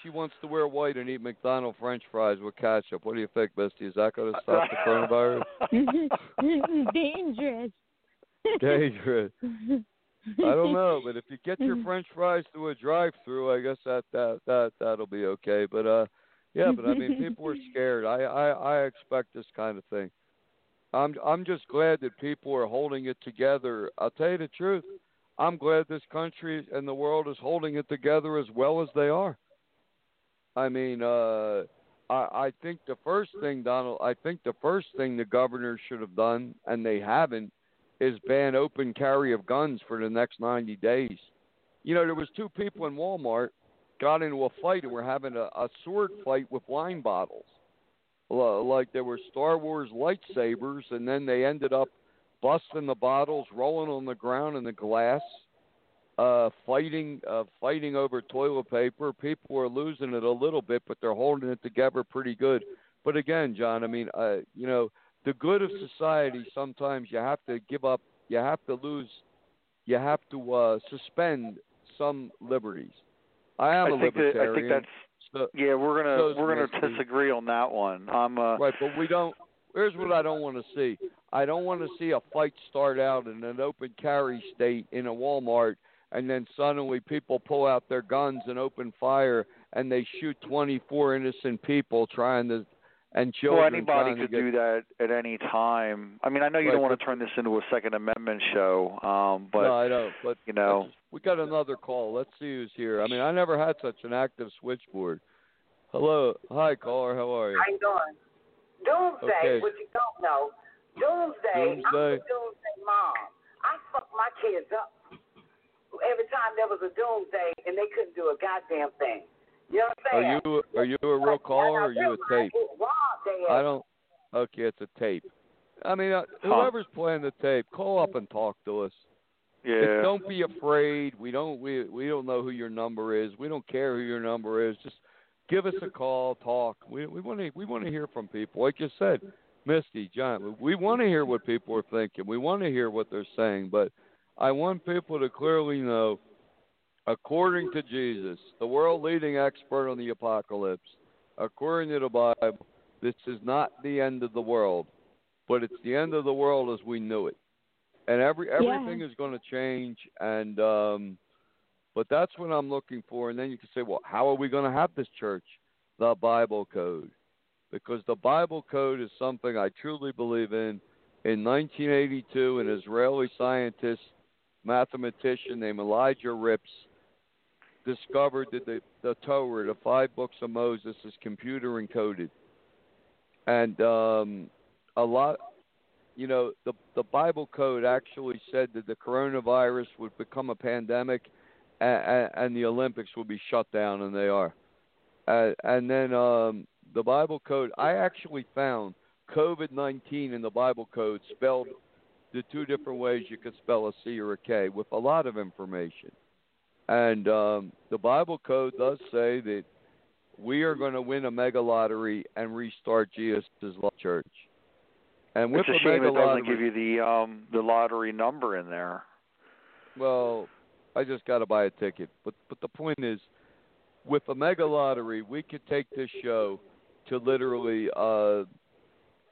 she wants to wear white and eat McDonald French fries with ketchup. What do you think, Misty? Is that going to stop the coronavirus? *laughs* this is Dangerous. Dangerous. *laughs* I don't know, but if you get your French fries through a drive-through, I guess that that that that'll be okay. But uh, yeah, but I mean, people are scared. I I I expect this kind of thing. I'm I'm just glad that people are holding it together. I'll tell you the truth. I'm glad this country and the world is holding it together as well as they are. I mean, uh I I think the first thing Donald I think the first thing the governor should have done and they haven't is ban open carry of guns for the next 90 days. You know, there was two people in Walmart got into a fight and were having a, a sword fight with wine bottles. Like there were Star Wars lightsabers, and then they ended up busting the bottles, rolling on the ground in the glass, uh, fighting, uh, fighting over toilet paper. People are losing it a little bit, but they're holding it together pretty good. But again, John, I mean, uh, you know, the good of society. Sometimes you have to give up. You have to lose. You have to uh, suspend some liberties. I am I a think that, libertarian. I think that's so, yeah. We're gonna we're gonna disagree on that one. I'm uh, Right, but we don't. Here's what I don't want to see. I don't want to see a fight start out in an open carry state in a Walmart, and then suddenly people pull out their guns and open fire, and they shoot 24 innocent people trying to, and children well, anybody trying to could get. do that at any time. I mean, I know you Right, don't want to turn this into a Second Amendment show, um, but no, I don't. But you know, let's- we got another call. Let's see who's here. I mean, I never had such an active switchboard. Hello, hi caller. How are you? How you doing? Doomsday, Okay. what you don't know. Doomsday, I'm Doomsday. a doomsday mom. I fucked my kids up every time there was a doomsday and they couldn't do a goddamn thing. You know what I'm saying? Are saying? you are you a real caller or are you a tape? I don't. Okay, it's a tape. I mean, uh, whoever's playing the tape, call up and talk to us. yeah. It's- don't be afraid. We don't we we don't know who your number is. We don't care who your number is. Just give us a call, talk. We we want to we want to hear from people. Like you said, Misty, John, we want to hear what people are thinking. We want to hear what they're saying, but I want people to clearly know according to Jesus, the world leading expert on the apocalypse, according to the Bible, this is not the end of the world, but it's the end of the world as we knew it. And every Yeah. everything is going to change and um but that's what I'm looking for and then you can say, well, how are we going to have this church? The Bible code. Because the Bible code is something I truly believe in. In 1982, an Israeli scientist, mathematician named Elijah Rips discovered that the, the Torah, the five books of Moses, is computer encoded. And um, a lot, you know, the the Bible code actually said that the coronavirus would become a pandemic, and, and the Olympics will be shut down, and they are. Uh, and then um, the Bible code, I actually found COVID nineteen in the Bible code spelled the two different ways you could spell a C or a K with a lot of information. And um, the Bible code does say that we are going to win a mega lottery and restart Jesus' church. And with it's a the shame mega it doesn't lottery, give you the um the lottery number in there. well, I just got to buy a ticket. But but the point is, with a mega lottery, we could take this show to literally uh,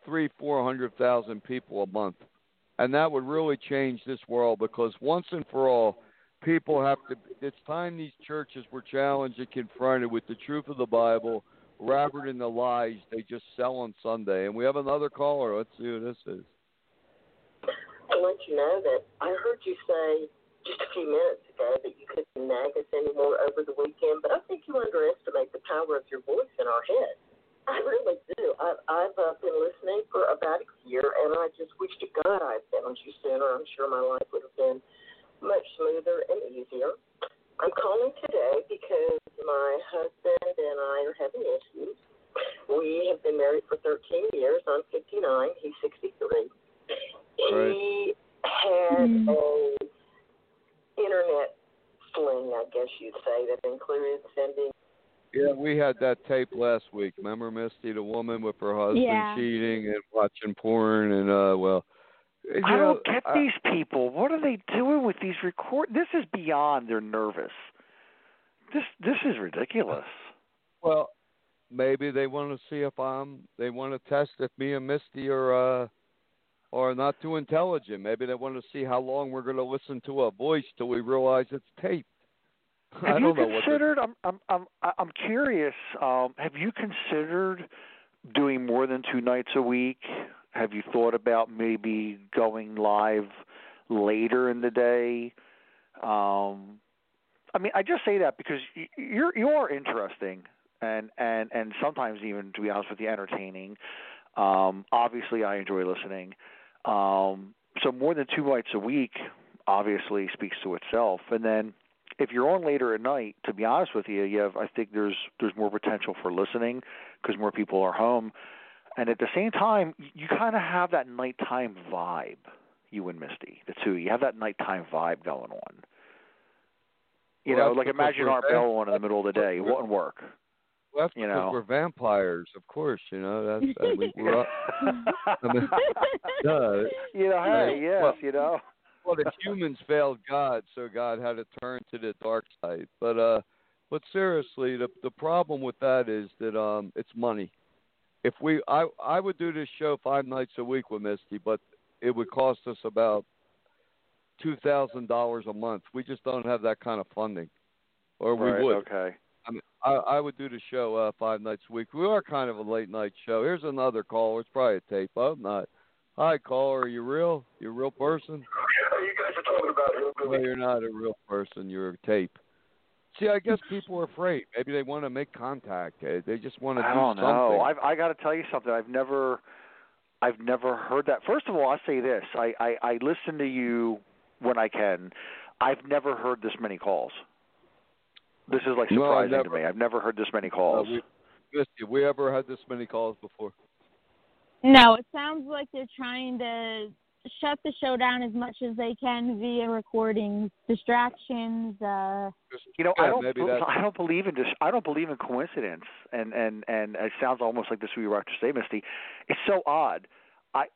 three, four hundred thousand people a month, and that would really change this world because once and for all, people have to. It's time these churches were challenged and confronted with the truth of the Bible, rather than the lies they just sell on Sunday. And we have another caller. Let's see who this is. to let you know that I heard you say just a few minutes ago that you couldn't nag us anymore over the weekend, but I think you underestimate the power of your voice in our head. I really do. I, I've uh, been listening for about a year, and I just wish to God I'd found you sooner. I'm sure my life would have been much smoother and easier. I'm calling today because my husband and I are having issues. We have been married for 13 years. I'm 59. He's 63. He had Mhm. a internet sling, I guess you'd say, that included sending Yeah, we had that tape last week. Remember, Misty, the woman with her husband Yeah. cheating and watching porn, and uh, well, I know, don't get I- these people. What are they doing with these record? This is beyond. They're nervous. This this is ridiculous. Well, maybe they want to see if I'm. They want to test if me and Misty are uh, are not too intelligent. Maybe they want to see how long we're going to listen to a voice till we realize it's taped. *laughs* I Have don't you know considered? I'm I'm I'm I'm curious. Um, have you considered doing more than two nights a week? Have you thought about maybe going live later in the day? Um, I mean, I just say that because you're you are interesting and and and sometimes even to be honest with you, entertaining. Um, obviously, I enjoy listening. Um, so more than two nights a week obviously speaks to itself. And then if you're on later at night, to be honest with you, you have I think there's there's more potential for listening because more people are home. And at the same time, you kind of have that nighttime vibe. You and Misty, the two, you have that nighttime vibe going on. You Well, know, like imagine Art Bell on in the middle of the day. It wouldn't work. That's you know. we're vampires, of course. You know that's *laughs* I mean, we're. up- I mean, duh. you know, hey, yes, Well- you know. well, the humans failed God, so God had to turn to the dark side. But uh, but seriously, the the problem with that is that um, it's money. If we, I I would do this show five nights a week with Misty, but it would cost us about two thousand dollars a month. We just don't have that kind of funding, or we Right, would. Okay. I I, I would do the show uh, five nights a week. We are kind of a late night show. Here's another caller. It's probably a tape. I hope not. Hi, caller. Are you real? You a real person? you guys are talking about No, you're not a real person. You're a tape. See, I guess people are afraid. Maybe they want to make contact. eh? They just want to I do don't something. know. I've I got to tell you something. I've never, I've never heard that. First of all, I say this. I I, I listen to you when I can. I've never heard this many calls. This is like No, I surprising to me. I've never heard this many Uh, calls. we, Misty, have we ever had this many calls before? No, it sounds like they're trying to shut the show down as much as they can via recordings, distractions. Uh, You know, Yeah, I don't. maybe I don't believe in this. I don't believe in coincidence. And and and it sounds almost like this we were about to say, Misty. It's so odd. I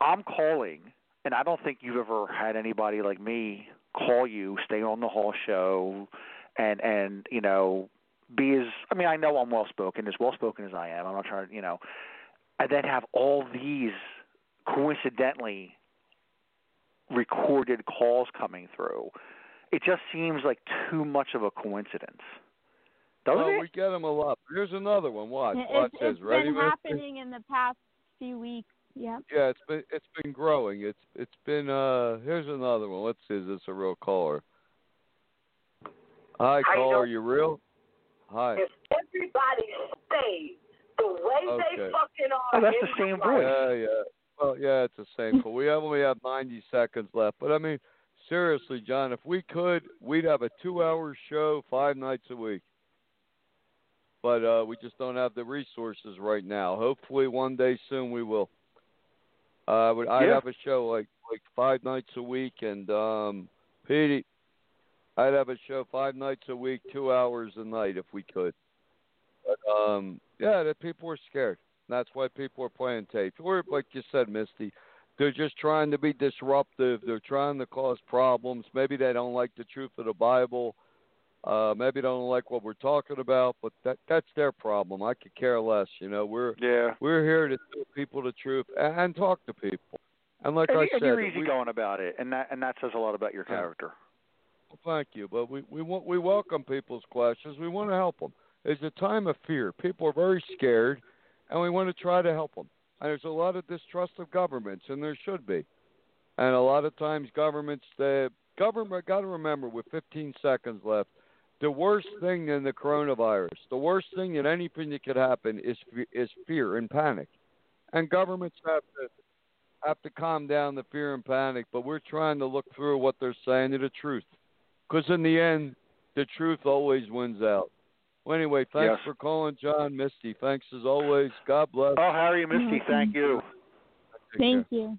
I'm calling, and I don't think you've ever had anybody like me call you, stay on the whole show, and and you know be as. I mean, I know I'm well spoken, as well spoken as I am. I'm not trying to, you know, and then have all these coincidentally recorded calls coming through it just seems like too much of a coincidence. Doesn't well, it? we get them a lot. Here's another one. Watch. it's Watch this. it's Ready, been happening in the past few weeks. Yeah. Yeah, it's been it's been growing. It's it's been uh here's another one. Let's see, is this a real caller? Hi How you caller, you real? Hi. If everybody stayed the way they Okay. fucking are, Oh, that's the same voice. Yeah, yeah. Well, yeah, it's the same. But we only have 90 seconds left. But I mean, seriously, John, if we could, we'd have a two-hour show five nights a week. But uh, we just don't have the resources right now. Hopefully, one day soon we will. Uh, I would I'd Yeah. have a show like like five nights a week, and um, Petey, I'd have a show five nights a week, two hours a night if we could. But um, yeah, the people are scared. That's why people are playing tapes. Or like you said, Misty, they're just trying to be disruptive. They're trying to cause problems. Maybe they don't like the truth of the Bible. Uh, maybe they don't like what we're talking about, but that that's their problem. I could care less. You know, we're Yeah. we're here to tell people the truth and, and talk to people. And like and, I and said, you're we- easy going about it, and that and that says a lot about your character. Thank you, but we we want we welcome people's questions. We want to help them. It's a time of fear. People are very scared, and we want to try to help them. And there's a lot of distrust of governments, and there should be. And a lot of times, governments, the government got to remember with 15 seconds left, the worst thing than the coronavirus, the worst thing that anything that could happen is is fear and panic, and governments have to have to calm down the fear and panic. But we're trying to look through what they're saying to the truth, because in the end, the truth always wins out. Well, anyway, thanks Yes. for calling, John Misty. Thanks as always. God bless. Oh, Harry and Misty, thank you. Take care. Thank you.